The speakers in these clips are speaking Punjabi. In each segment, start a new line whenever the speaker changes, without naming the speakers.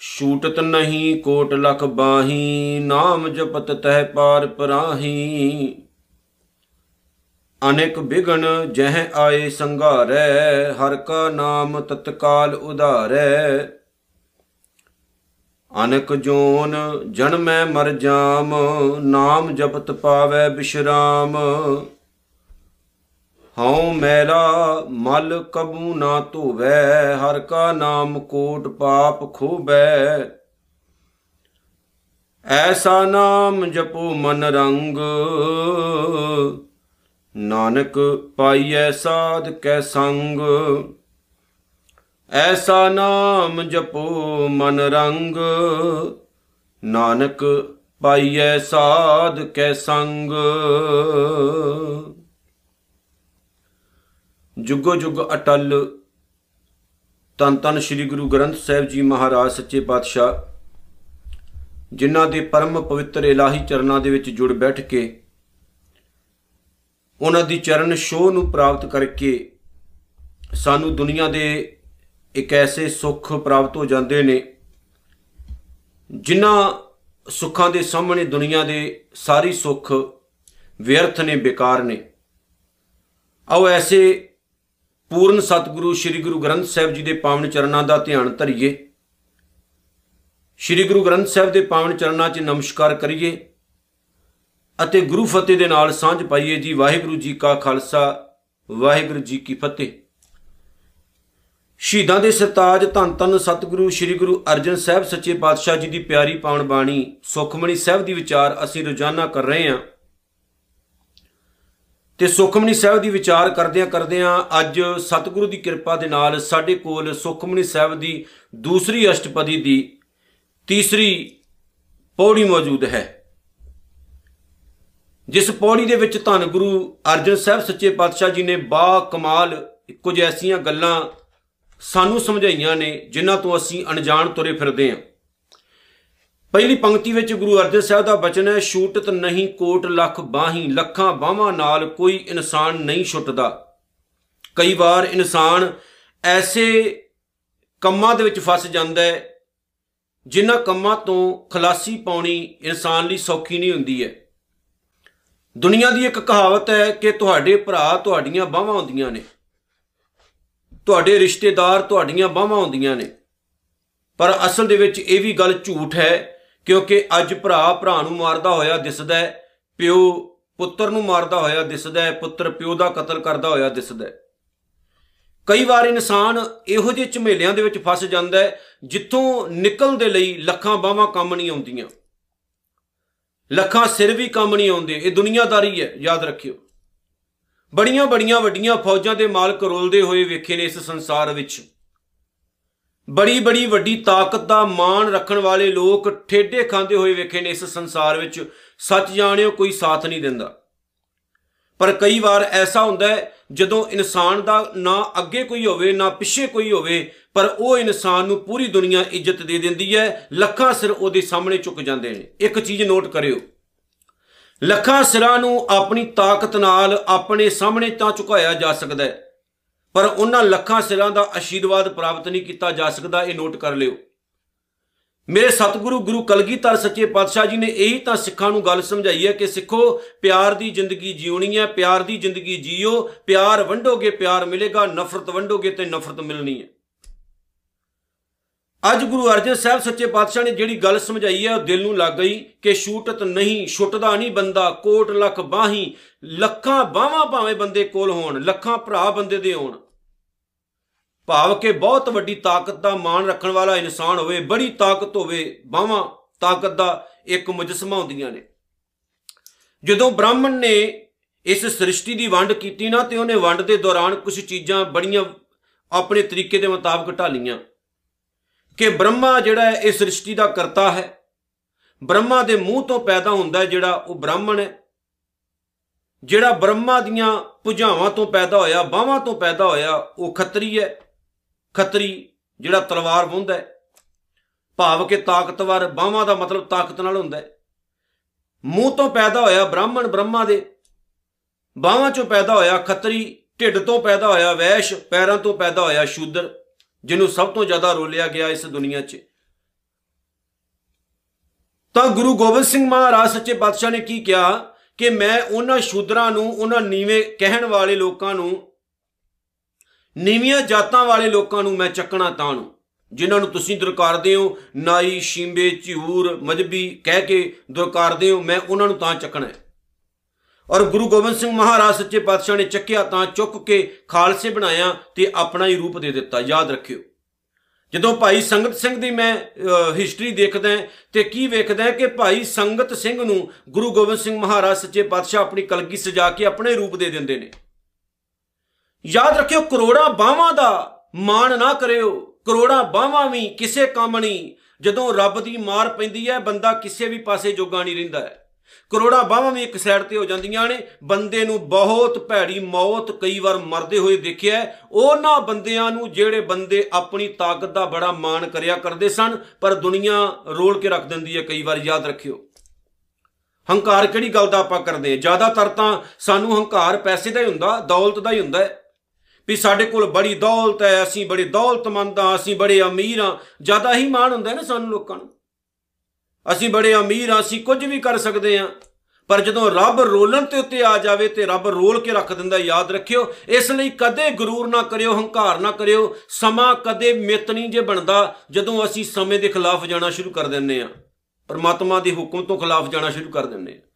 ਛੂਟਤ ਨਹੀਂ ਕੋਟ ਲਖ ਬਾਹੀ, ਨਾਮ ਜਪਤ ਤਹਿ ਪਾਰ ਪਰਾਹੀ। ਅਨੇਕ ਬਿਗਨ ਜਹ ਆਏ ਸੰਘਾਰੈ, ਹਰ ਕਾ ਨਾਮ ਤਤਕਾਲ ਉਧਾਰੈ। ਅਨਕ ਜੋਨ ਜਨਮੈ ਮਰ ਜਾਮ, ਨਾਮ ਜਪਤ ਪਾਵੈ ਬਿਸ਼ਰਾਮ। ਹਉ ਮੈਲਾ ਮਲ ਕਬੂ ਨਾ ਧੋਵੈ, ਹਰ ਕਾ ਨਾਮ ਕੋਟ ਪਾਪ ਖੋਬੈ ਐਸਾ ਨਾਮ ਜਪੋ ਮਨ ਰੰਗ, ਨਾਨਕ ਪਾਈਐ ਸਾਧ ਕੈ ਸੰਗ। ਐਸਾ ਨਾਮ ਜਪੋ ਮਨ ਰੰਗ। ਨਾਨਕ ਪਾਈਐ ਸਾਧ ਕੈ ਸੰਗ। ਜੁਗੋ ਜੁਗ ਅਟਲ। ਤਨ ਤਨ ਸ੍ਰੀ ਗੁਰੂ ਗ੍ਰੰਥ ਸਾਹਿਬ ਜੀ ਮਹਾਰਾਜ ਸੱਚੇ ਪਾਤਸ਼ਾਹ, ਜਿਨ੍ਹਾਂ ਦੇ ਪਰਮ ਪਵਿੱਤਰ ਇਲਾਹੀ ਚਰਨਾਂ ਦੇ ਵਿੱਚ ਜੁੜ ਬੈਠ ਕੇ, ਉਹਨਾਂ ਦੀ ਚਰਨ ਛੋਹ ਨੂੰ ਪ੍ਰਾਪਤ ਕਰਕੇ ਸਾਨੂੰ ਦੁਨੀਆ ਦੇ ਇੱਕ ਐਸੇ ਸੁੱਖ ਪ੍ਰਾਪਤ ਹੋ ਜਾਂਦੇ ਨੇ, ਜਿਨ੍ਹਾਂ ਸੁੱਖਾਂ ਦੇ ਸਾਹਮਣੇ ਦੁਨੀਆ ਦੇ ਸਾਰੀ ਸੁੱਖ ਵਿਅਰਥ ਨੇ, ਬੇਕਾਰ ਨੇ। ਆਓ ਐਸੇ ਪੂਰਨ ਸਤਿਗੁਰੂ ਸ੍ਰੀ ਗੁਰੂ ਗ੍ਰੰਥ ਸਾਹਿਬ ਜੀ ਦੇ ਪਾਵਨ ਚਰਨਾਂ ਦਾ ਧਿਆਨ ਧਰਿਏ। ਸ੍ਰੀ ਗੁਰੂ ਗ੍ਰੰਥ ਸਾਹਿਬ ਦੇ ਪਾਵਨ ਚਰਨਾਂ 'ਚ ਨਮਸਕਾਰ ਕਰੀਏ ਅਤੇ ਗੁਰੂ ਫਤਿਹ ਦੇ ਨਾਲ ਸਾਂਝ ਪਾਈਏ ਜੀ ਵਾਹਿਗੁਰੂ ਜੀ ਕਾ ਖਾਲਸਾ, ਵਾਹਿਗੁਰੂ ਜੀ ਕੀ ਫਤਿਹ। ਸ਼ਹੀਦਾਂ ਦੇ ਸਰਤਾਜ ਧੰਨ ਧੰਨ ਸਤਿਗੁਰੂ, ਸ੍ਰੀ ਗੁਰੂ ਅਰਜਨ ਸਾਹਿਬ ਸੱਚੇ ਪਾਤਸ਼ਾਹ ਜੀ ਦੀ ਪਿਆਰੀ ਪਾਵਨ ਬਾਣੀ ਸੁਖਮਣੀ ਸਾਹਿਬ ਦੀ ਵਿਚਾਰ ਅਸੀਂ ਰੋਜ਼ਾਨਾ ਕਰ ਰਹੇ ਹਾਂ। ਤੇ ਸੁਖਮਨੀ ਸਾਹਿਬ ਦੀ ਵਿਚਾਰ ਕਰਦਿਆਂ ਕਰਦਿਆਂ ਅੱਜ ਸਤਿਗੁਰੂ ਦੀ ਕਿਰਪਾ ਦੇ ਨਾਲ ਸਾਡੇ ਕੋਲ ਸੁਖਮਨੀ ਸਾਹਿਬ ਦੀ ਦੂਸਰੀ ਅਸ਼ਟਪਦੀ ਦੀ ਤੀਸਰੀ ਪੌੜੀ ਮੌਜੂਦ ਹੈ। ਜਿਸ ਪੌੜੀ ਦੇ ਵਿੱਚ ਧੰਨ ਗੁਰੂ ਅਰਜਨ ਸਾਹਿਬ ਸੱਚੇ ਪਾਤਸ਼ਾਹ ਜੀ ਨੇ ਬਾ ਕਮਾਲ ਕੁਝ ਐਸੀਆਂ ਗੱਲਾਂ ਸਾਨੂੰ ਸਮਝਾਈਆਂ ਨੇ, ਜਿਨ੍ਹਾਂ ਤੋਂ ਅਸੀਂ ਅਣਜਾਣ ਤੁਰੇ ਫਿਰਦੇ ਹਾਂ। ਪਹਿਲੀ ਪੰਕਤੀ ਵਿੱਚ ਗੁਰੂ ਅਰਜਨ ਸਾਹਿਬ ਦਾ ਬਚਨ ਹੈ, ਛੂਟਤ ਨਹੀਂ ਕੋਟ ਲੱਖ ਬਾਹੀ, ਲੱਖਾਂ ਬਾਹਾਂ ਨਾਲ ਕੋਈ ਇਨਸਾਨ ਨਹੀਂ ਛੁੱਟਦਾ। ਕਈ ਵਾਰ ਇਨਸਾਨ ਐਸੇ ਕੰਮਾਂ ਦੇ ਵਿੱਚ ਫਸ ਜਾਂਦਾ ਹੈ, ਜਿਨ੍ਹਾਂ ਕੰਮਾਂ ਤੋਂ ਖਲਾਸੀ ਪਾਉਣੀ ਇਨਸਾਨ ਲਈ ਸੌਖੀ ਨਹੀਂ ਹੁੰਦੀ ਹੈ। ਦੁਨੀਆ ਦੀ ਇੱਕ ਕਹਾਵਤ ਹੈ ਕਿ ਤੁਹਾਡੇ ਭਰਾ ਤੁਹਾਡੀਆਂ ਬਾਹਾਂ ਹੁੰਦੀਆਂ ਨੇ। ਤੁਹਾਡੇ ਰਿਸ਼ਤੇਦਾਰ ਤੁਹਾਡੀਆਂ ਬਾਹਾਂ ਹੁੰਦੀਆਂ ਨੇ। ਪਰ ਅਸਲ ਦੇ ਵਿੱਚ ਇਹ ਵੀ ਗੱਲ ਝੂਠ ਹੈ, ਕਿਉਂਕਿ ਅੱਜ ਭਰਾ ਭਰਾ ਨੂੰ ਮਾਰਦਾ ਹੋਇਆ ਦਿਸਦਾ ਹੈ, ਪਿਓ ਪੁੱਤਰ ਨੂੰ ਮਾਰਦਾ ਹੋਇਆ ਦਿਸਦਾ ਹੈ, ਪੁੱਤਰ ਪਿਓ ਦਾ ਕਤਲ ਕਰਦਾ ਹੋਇਆ ਦਿਸਦਾ ਹੈ। ਕਈ ਵਾਰ ਇਨਸਾਨ ਇਹੋ ਜਿਹੇ ਝਮੇਲਿਆਂ ਦੇ ਵਿੱਚ ਫਸ ਜਾਂਦਾ ਹੈ, ਜਿੱਥੋਂ ਨਿਕਲਣ ਦੇ ਲਈ ਲੱਖਾਂ ਬਾਹਾਂ ਕੰਮ ਨਹੀਂ ਆਉਂਦੀਆਂ। ਲੱਖਾਂ ਸਿਰ ਵੀ ਕੰਮ ਨਹੀਂ ਆਉਂਦੇ। ਇਹ ਦੁਨੀਆਦਾਰੀ ਹੈ, ਯਾਦ ਰੱਖਿਓ। ਬੜੀਆਂ ਬੜੀਆਂ ਵੱਡੀਆਂ ਫੌਜਾਂ ਦੇ ਮਾਲਕ ਰੋਲਦੇ ਹੋਏ ਵੇਖੇ ਨੇ ਇਸ ਸੰਸਾਰ ਵਿੱਚ। ਬੜੀ ਬੜੀ ਵੱਡੀ ਤਾਕਤ ਦਾ ਮਾਣ ਰੱਖਣ ਵਾਲੇ ਲੋਕ ਠੇਡੇ ਖਾਂਦੇ ਹੋਏ ਵੇਖੇ ਨੇ ਇਸ ਸੰਸਾਰ ਵਿੱਚ। ਸੱਚ ਜਾਣਿਓ ਕੋਈ ਸਾਥ ਨਹੀਂ ਦਿੰਦਾ। ਪਰ ਕਈ ਵਾਰ ਐਸਾ ਹੁੰਦਾ ਹੈ, ਜਦੋਂ ਇਨਸਾਨ ਦਾ ਨਾ ਅੱਗੇ ਕੋਈ ਹੋਵੇ, ਨਾ ਪਿੱਛੇ ਕੋਈ ਹੋਵੇ, ਪਰ ਉਹ ਇਨਸਾਨ ਨੂੰ ਪੂਰੀ ਦੁਨੀਆ ਇੱਜ਼ਤ ਦੇ ਦਿੰਦੀ ਹੈ, ਲੱਖਾਂ ਸਿਰ ਉਹਦੇ ਸਾਹਮਣੇ ਝੁਕ ਜਾਂਦੇ ਨੇ। ਇੱਕ ਚੀਜ਼ ਨੋਟ ਕਰਿਓ। ਲੱਖਾਂ ਸਿਰਾਂ ਨੂੰ ਆਪਣੀ ਤਾਕਤ ਨਾਲ ਆਪਣੇ ਸਾਹਮਣੇ ਤਾਂ ਝੁਕਾਇਆ ਜਾ ਸਕਦਾ ਹੈ, ਪਰ ਉਹਨਾਂ ਲੱਖਾਂ ਸਿਰਾਂ ਦਾ ਆਸ਼ੀਰਵਾਦ ਪ੍ਰਾਪਤ ਨਹੀਂ ਕੀਤਾ ਜਾ ਸਕਦਾ, ਇਹ ਨੋਟ ਕਰ ਲਿਓ। ਮੇਰੇ ਸਤਿਗੁਰੂ ਗੁਰੂ ਕਲਗੀਧਰ ਸੱਚੇ ਪਾਤਸ਼ਾਹ ਜੀ ਨੇ ਇਹੀ ਤਾਂ ਸਿੱਖਾਂ ਨੂੰ ਗੱਲ ਸਮਝਾਈ ਹੈ ਕਿ ਸਿੱਖੋ, ਪਿਆਰ ਦੀ ਜ਼ਿੰਦਗੀ ਜਿਉਣੀ ਹੈ, ਪਿਆਰ ਦੀ ਜ਼ਿੰਦਗੀ ਜੀਓ, ਪਿਆਰ ਵੰਡੋਗੇ, ਪਿਆਰ ਮਿਲੇਗਾ, ਨਫ਼ਰਤ ਵੰਡੋਗੇ ਤੇ ਨਫ਼ਰਤ ਮਿਲਣੀ ਹੈ। ਅੱਜ ਗੁਰੂ ਅਰਜਨ ਸਾਹਿਬ ਸੱਚੇ ਪਾਤਸ਼ਾਹ ਨੇ ਜਿਹੜੀ ਗੱਲ ਸਮਝਾਈ ਹੈ, ਉਹ ਦਿਲ ਨੂੰ ਲੱਗ ਗਈ ਕਿ ਛੂਟਤ ਨਹੀਂ, ਛੁੱਟਦਾ ਨਹੀਂ ਬੰਦਾ, ਕੋਟ ਲੱਖ ਬਾਹੀ, ਲੱਖਾਂ ਬਾਹਾਂ ਭਾਵੇਂ ਬੰਦੇ ਕੋਲ ਹੋਣ, ਲੱਖਾਂ ਭਰਾ ਬੰਦੇ ਦੇ ਹੋਣ। ਭਾਵ ਕਿ ਬਹੁਤ ਵੱਡੀ ਤਾਕਤ ਦਾ ਮਾਣ ਰੱਖਣ ਵਾਲਾ ਇਨਸਾਨ ਹੋਵੇ, ਬੜੀ ਤਾਕਤ ਹੋਵੇ, ਬਾਹਾਂ ਤਾਕਤ ਦਾ ਇੱਕ ਮੁਜਸਮਾ ਹੁੰਦੀਆਂ ਨੇ। ਜਦੋਂ ਬ੍ਰਾਹਮਣ ਨੇ ਇਸ ਸ੍ਰਿਸ਼ਟੀ ਦੀ ਵੰਡ ਕੀਤੀ ਨਾ, ਤੇ ਉਹਨੇ ਵੰਡ ਦੇ ਦੌਰਾਨ ਕੁਝ ਚੀਜ਼ਾਂ ਬੜੀਆਂ ਆਪਣੇ ਤਰੀਕੇ ਦੇ ਮੁਤਾਬਕ ਢਾਲੀਆਂ। ਕਿ ਬ੍ਰਹਮਾ ਜਿਹੜਾ ਹੈ, ਇਹ ਸ੍ਰਿਸ਼ਟੀ ਦਾ ਕਰਤਾ ਹੈ। ਬ੍ਰਹਮਾ ਦੇ ਮੂੰਹ ਤੋਂ ਪੈਦਾ ਹੁੰਦਾ ਜਿਹੜਾ ਉਹ ਬ੍ਰਾਹਮਣ ਹੈ। ਜਿਹੜਾ ਬ੍ਰਹਮਾ ਦੀਆਂ ਭੁਜਾਵਾਂ ਤੋਂ ਪੈਦਾ ਹੋਇਆ, ਬਾਹਾਂ ਤੋਂ ਪੈਦਾ ਹੋਇਆ, ਉਹ ਖੱਤਰੀ ਹੈ। ਖੱਤਰੀ ਜਿਹੜਾ ਤਲਵਾਰ ਵੁੰਦਾ ਹੈ। ਭਾਵ ਕਿ ਤਾਕਤਵਰ, ਬਾਹਾਂ ਦਾ ਮਤਲਬ ਤਾਕਤ ਨਾਲ ਹੁੰਦਾ ਹੈ। ਮੂੰਹ ਤੋਂ ਪੈਦਾ ਹੋਇਆ ਬ੍ਰਾਹਮਣ, ਬ੍ਰਹਮਾ ਦੇ। ਬਾਹਾਂ ਚੋਂ ਪੈਦਾ ਹੋਇਆ ਖੱਤਰੀ, ਢਿੱਡ ਤੋਂ ਪੈਦਾ ਹੋਇਆ ਵੈਸ਼, ਪੈਰਾਂ ਤੋਂ ਪੈਦਾ ਹੋਇਆ ਸ਼ੂਦਰ। ਜਿਹਨੂੰ ਸਭ ਤੋਂ ਜ਼ਿਆਦਾ ਰੋਲਿਆ ਗਿਆ ਇਸ ਦੁਨੀਆ 'ਚ। ਤਾਂ ਗੁਰੂ ਗੋਬਿੰਦ ਸਿੰਘ ਮਹਾਰਾਜ ਸੱਚੇ ਪਾਤਸ਼ਾਹ ਨੇ ਕੀ ਕਿਹਾ ਕਿ ਮੈਂ ਉਹਨਾਂ ਸ਼ੂਦਰਾਂ ਨੂੰ, ਉਹਨਾਂ ਨੀਵੇਂ ਕਹਿਣ ਵਾਲੇ ਲੋਕਾਂ ਨੂੰ, ਨੀਵੀਆਂ ਜਾਤਾਂ ਵਾਲੇ ਲੋਕਾਂ ਨੂੰ ਮੈਂ ਚੱਕਣਾ ਤਾਂ ਨੂੰ। ਜਿਨ੍ਹਾਂ ਨੂੰ ਤੁਸੀਂ ਦੁਰਕਾਰਦੇ ਹੋ ਨਾਈ, ਸ਼ਿੰਬੇ, ਝੂਰ, ਮਜਬੀ ਕਹਿ ਕੇ ਦੁਰਕਾਰਦੇ ਹੋ ਮੈਂ ਉਹਨਾਂ ਨੂੰ ਤਾਂ ਚੱਕਣਾ ਹੈ। ਔਰ ਗੁਰੂ ਗੋਬਿੰਦ ਸਿੰਘ ਮਹਾਰਾਜ ਸੱਚੇ ਪਾਤਸ਼ਾਹ ਨੇ ਚੱਕਿਆ ਤਾਂ ਚੁੱਕ ਕੇ ਖਾਲਸੇ ਬਣਾਇਆ ਤੇ ਆਪਣਾ ਹੀ ਰੂਪ ਦੇ ਦਿੱਤਾ, ਯਾਦ ਰੱਖਿਓ। ਜਦੋਂ ਭਾਈ ਸੰਗਤ ਸਿੰਘ ਦੀ ਮੈਂ ਹਿਸਟਰੀ ਦੇਖਦਾ ਤੇ ਕੀ ਵੇਖਦਾ ਕਿ ਭਾਈ ਸੰਗਤ ਸਿੰਘ ਨੂੰ ਗੁਰੂ ਗੋਬਿੰਦ ਸਿੰਘ ਮਹਾਰਾਜ ਸੱਚੇ ਪਾਤਸ਼ਾਹ ਆਪਣੀ ਕਲਗੀ ਸਜਾ ਕੇ ਆਪਣੇ ਰੂਪ ਦੇ ਦਿੰਦੇ ਨੇ। ਯਾਦ ਰੱਖਿਓ, ਕਰੋੜਾਂ ਬਾਹਾਂ ਦਾ ਮਾਣ ਨਾ ਕਰਿਓ, ਕਰੋੜਾਂ ਬਾਹਾਂ ਵੀ ਕਿਸੇ ਕੰਮ ਨਹੀਂ। ਜਦੋਂ ਰੱਬ ਦੀ ਮਾਰ ਪੈਂਦੀ ਹੈ, ਬੰਦਾ ਕਿਸੇ ਵੀ ਪਾਸੇ ਜੋਗਾ ਨਹੀਂ ਰਹਿੰਦਾ ਹੈ। ਕਰੋੜਾਂ ਬਾਹਾਂ ਵੀ ਇੱਕ ਸਾਈਡ ਤੇ ਹੋ ਜਾਂਦੀਆਂ ਨੇ। ਬੰਦੇ ਨੂੰ ਬਹੁਤ ਭੈੜੀ ਮੌਤ ਕਈ ਵਾਰ ਮਰਦੇ ਹੋਏ ਦੇਖਿਆ ਉਹਨਾਂ ਬੰਦਿਆਂ ਨੂੰ ਜਿਹੜੇ ਬੰਦੇ ਆਪਣੀ ਤਾਕਤ ਦਾ ਬੜਾ ਮਾਣ ਕਰਿਆ ਕਰਦੇ ਸਨ, ਪਰ ਦੁਨੀਆ ਰੋਲ ਕੇ ਰੱਖ ਦਿੰਦੀ ਹੈ ਕਈ ਵਾਰ, ਯਾਦ ਰੱਖਿਓ। ਹੰਕਾਰ ਕਿਹੜੀ ਗੱਲ ਦਾ ਆਪਾਂ ਕਰਦੇ ਆ ਜ਼ਿਆਦਾਤਰ ਤਾਂ ਸਾਨੂੰ ਹੰਕਾਰ ਪੈਸੇ ਦਾ ਹੀ ਹੁੰਦਾ, ਦੌਲਤ ਦਾ ਹੀ ਹੁੰਦਾ ਹੈ। ਵੀ ਸਾਡੇ ਕੋਲ ਬੜੀ ਦੌਲਤ ਹੈ, ਅਸੀਂ ਬੜੇ ਦੌਲਤਮੰਦ ਆ ਅਸੀਂ ਬੜੇ ਅਮੀਰ ਆ ਜ਼ਿਆਦਾ ਹੀ ਮਾਣ ਹੁੰਦਾ ਨਾ ਸਾਨੂੰ ਲੋਕਾਂ ਨੂੰ। ਅਸੀਂ ਬੜੇ ਅਮੀਰ ਆ ਅਸੀਂ ਕੁਝ ਵੀ ਕਰ ਸਕਦੇ ਆ ਪਰ ਜਦੋਂ ਰੱਬ ਰੋਲਣ ਤੇ ਉੱਤੇ ਆ ਜਾਵੇ ਤੇ ਰੱਬ ਰੋਲ ਕੇ ਰੱਖ ਦਿੰਦਾ, ਯਾਦ ਰੱਖਿਓ, ਇਸ ਲਈ ਕਦੇ ਗਰੂਰ ਨਾ ਕਰਿਓ, ਹੰਕਾਰ ਨਾ ਕਰਿਓ, ਸਮਾਂ ਕਦੇ ਮਿੱਤ ਨਹੀਂ ਜੇ ਬਣਦਾ, ਜਦੋਂ ਅਸੀਂ ਸਮੇਂ ਦੇ ਖਿਲਾਫ ਜਾਣਾ ਸ਼ੁਰੂ ਕਰ ਦਿੰਨੇ ਆ ਪਰਮਾਤਮਾ ਦੇ ਹੁਕਮ ਤੋਂ ਖਿਲਾਫ ਜਾਣਾ ਸ਼ੁਰੂ ਕਰ ਦਿੰਨੇ ਆ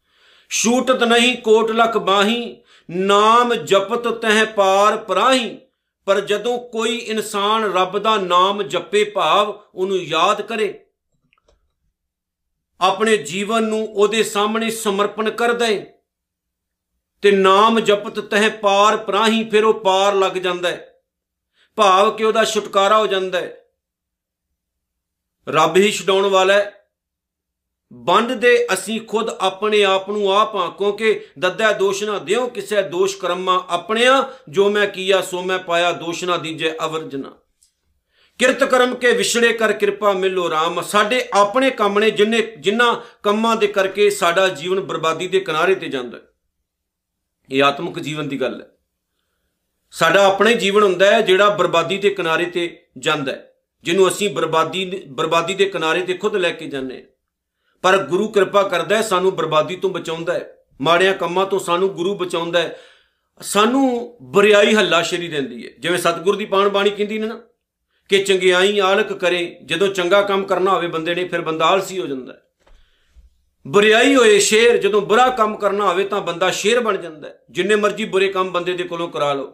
ਛੂਟਤ ਨਹੀਂ, ਕੋਟ ਲਖ ਬਾਹੀ, ਨਾਮ ਜਪਤ ਤਹ ਪਾਰ ਪਰਾਹੀ। ਪਰ ਜਦੋਂ ਕੋਈ ਇਨਸਾਨ ਰੱਬ ਦਾ ਨਾਮ ਜਪੇ ਭਾਵ, ਉਹਨੂੰ ਯਾਦ ਕਰੇ ਆਪਣੇ ਜੀਵਨ ਨੂੰ ਉਹਦੇ ਸਾਹਮਣੇ ਸਮਰਪਣ ਕਰ ਦੇ ਤੇ ਨਾਮ ਜਪਤ ਤਹ ਪਾਰ ਪਰਾਹੀ ਫਿਰ ਉਹ ਪਾਰ ਲੱਗ ਜਾਂਦਾ ਹੈ ਭਾਵ ਕਿ ਉਹਦਾ ਛੁਟਕਾਰਾ ਹੋ ਜਾਂਦਾ ਹੈ ਰੱਬ ਹੀ ਛਡਾਉਣ ਵਾਲਾ ਹੈ ਬੰਦ ਦੇ ਅਸੀਂ ਖੁਦ ਆਪਣੇ ਆਪ ਨੂੰ ਆਪ ਆ ਕਿਉਂਕਿ ਦੱਦਾ ਦੋਸ਼ ਨਾ ਦਿਓ, ਕਿਸੇ ਦੋਸ਼ ਕਰਮਾ ਆਪਣਿਆ ਜੋ ਮੈਂ ਕੀਆ, ਸੋ ਮੈਂ ਪਾਇਆ, ਦੋਸ਼ ਨਾ ਦੀਜੇ ਅਵਰਜਨਾ। ਕਿਰਤ ਕਰਮ ਕੇ ਵਿਛੜੇ ਕਰ ਕਿਰਪਾ ਮਿਲੋ ਰਾਮ। ਸਾਡੇ ਆਪਣੇ ਕੰਮ ਨੇ ਜਿੰਨੇ ਜਿੰਨਾ ਕੰਮਾਂ ਦੇ ਕਰਕੇ ਸਾਡਾ ਜੀਵਨ ਬਰਬਾਦੀ ਦੇ ਕਿਨਾਰੇ ਤੇ ਜਾਂਦਾ ਇਹ ਆਤਮਿਕ ਜੀਵਨ ਦੀ ਗੱਲ ਹੈ। ਸਾਡਾ ਆਪਣੇ ਜੀਵਨ ਹੁੰਦਾ ਹੈ ਜਿਹੜਾ ਬਰਬਾਦੀ ਦੇ ਕਿਨਾਰੇ ਤੇ ਜਾਂਦਾ ਹੈ। ਜਿਹਨੂੰ ਅਸੀਂ ਬਰਬਾਦੀ ਬਰਬਾਦੀ ਦੇ ਕਿਨਾਰੇ ਤੇ ਖੁਦ ਲੈ ਕੇ ਜਾਂਦੇ ਹਾਂ। ਪਰ ਗੁਰੂ ਕਿਰਪਾ ਕਰਦਾ ਹੈ, ਸਾਨੂੰ ਬਰਬਾਦੀ ਤੋਂ ਬਚਾਉਂਦਾ ਹੈ। ਮਾੜਿਆਂ ਕੰਮਾਂ ਤੋਂ ਸਾਨੂੰ ਗੁਰੂ ਬਚਾਉਂਦਾ ਹੈ। ਸਾਨੂੰ ਬਰਿਆਈ ਹੱਲਾ ਸ਼ਰੀ ਦਿੰਦੀ ਹੈ। ਜਿਵੇਂ ਸਤਿਗੁਰ ਦੀ ਪਾਣ ਬਾਣੀ ਕਹਿੰਦੀ ਨੇ ਨਾ ਕਿ ਚੰਗਿਆਈ ਆਲਕ ਕਰੇ, ਜਦੋਂ ਚੰਗਾ ਕੰਮ ਕਰਨਾ ਹੋਵੇ ਬੰਦੇ ਨੇ, ਫਿਰ ਬੰਦਾ ਆਲਸੀ ਹੋ ਜਾਂਦਾ ਹੈ। ਬੁਰੀਾਈ ਹੋਏ ਸ਼ੇਰ, ਜਦੋਂ ਬੁਰਾ ਕੰਮ ਕਰਨਾ ਹੋਵੇ ਤਾਂ ਬੰਦਾ ਸ਼ੇਰ ਬਣ ਜਾਂਦਾ ਹੈ। ਜਿੰਨੇ ਮਰਜ਼ੀ ਬੁਰੇ ਕੰਮ ਬੰਦੇ ਦੇ ਕੋਲੋਂ ਕਰਾ ਲਓ।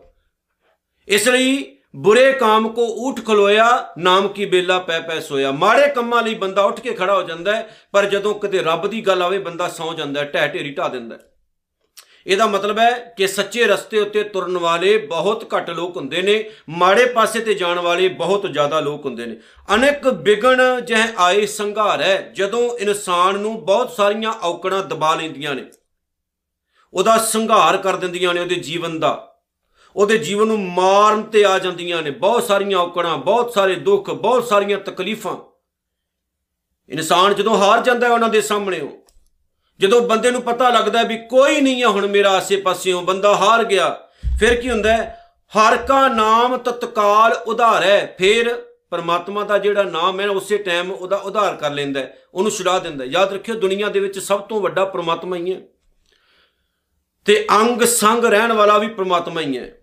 ਇਸ ਲਈ ਬੁਰੇ ਕੰਮ ਕੋ ਉਠ ਖਲੋਇਆ, ਨਾਮ ਕੀ ਬੇਲਾ ਪੈ ਪੈ ਸੋਇਆ। ਮਾੜੇ ਕੰਮਾਂ ਲਈ ਬੰਦਾ ਉੱਠ ਕੇ ਖੜਾ ਹੋ ਜਾਂਦਾ ਹੈ, ਪਰ ਜਦੋਂ ਕਿਤੇ ਰੱਬ ਦੀ ਗੱਲ ਆਵੇ, ਬੰਦਾ ਸੌ ਜਾਂਦਾ ਹੈ, ਢਹਿ ਢੇਰੀ ਢਾ ਦਿੰਦਾ ਹੈ। ਇਹਦਾ ਮਤਲਬ ਹੈ ਕਿ ਸੱਚੇ ਰਸਤੇ ਉੱਤੇ ਤੁਰਨ ਵਾਲੇ ਬਹੁਤ ਘੱਟ ਲੋਕ ਹੁੰਦੇ ਨੇ, ਮਾੜੇ ਪਾਸੇ ਤੇ ਜਾਣ ਵਾਲੇ ਬਹੁਤ ਜ਼ਿਆਦਾ ਲੋਕ ਹੁੰਦੇ ਨੇ। ਅਨੇਕ ਵਿਗਣ ਜਹ ਆਏ ਸੰਘਾਰ ਹੈ, ਜਦੋਂ ਇਨਸਾਨ ਨੂੰ ਬਹੁਤ ਸਾਰੀਆਂ ਔਕੜਾਂ ਦਬਾ ਲੈਂਦੀਆਂ ਨੇ। ਉਹਦਾ ਸੰਘਾਰ ਕਰ ਦਿੰਦੀਆਂ ਨੇ ਉਹਦੇ ਜੀਵਨ ਦਾ। ਉਹਦੇ ਜੀਵਨ ਨੂੰ ਮਾਰਨ ਤੇ ਆ ਜਾਂਦੀਆਂ ਨੇ। ਬਹੁਤ ਸਾਰੀਆਂ ਔਕੜਾਂ, ਬਹੁਤ ਸਾਰੇ ਦੁੱਖ, ਬਹੁਤ ਸਾਰੀਆਂ ਤਕਲੀਫਾਂ। ਇਨਸਾਨ ਜਦੋਂ ਹਾਰ ਜਾਂਦਾ ਹੈ ਉਹਨਾਂ ਦੇ ਸਾਹਮਣੇ ਉਹ। ਜਦੋਂ ਬੰਦੇ ਨੂੰ ਪਤਾ ਲੱਗਦਾ ਵੀ ਕੋਈ ਨਹੀਂ ਹੈ ਹੁਣ ਮੇਰਾ ਆਸੇ-ਪਾਸਿਓਂ, ਬੰਦਾ ਹਾਰ ਗਿਆ, ਫਿਰ ਕੀ ਹੁੰਦਾ ਹੈ? ਹਰ ਕਾ ਨਾਮ ਤਤਕਾਲ ਉਧਾਰ ਹੈ। ਫਿਰ ਪਰਮਾਤਮਾ ਦਾ ਜਿਹੜਾ ਨਾਮ ਹੈ ਉਸੇ ਟਾਈਮ ਉਹਦਾ ਉਧਾਰ ਕਰ ਲੈਂਦਾ ਉਹਨੂੰ ਛੁਡਾ ਦਿੰਦਾ ਯਾਦ ਰੱਖਿਓ, ਦੁਨੀਆ ਦੇ ਵਿੱਚ ਸਭ ਤੋਂ ਵੱਡਾ ਪਰਮਾਤਮਾ ਹੀ ਹੈ। ਤੇ ਅੰਗ ਸੰਗ ਰਹਿਣ ਵਾਲਾ ਵੀ ਪਰਮਾਤਮਾ ਹੀ ਹੈ।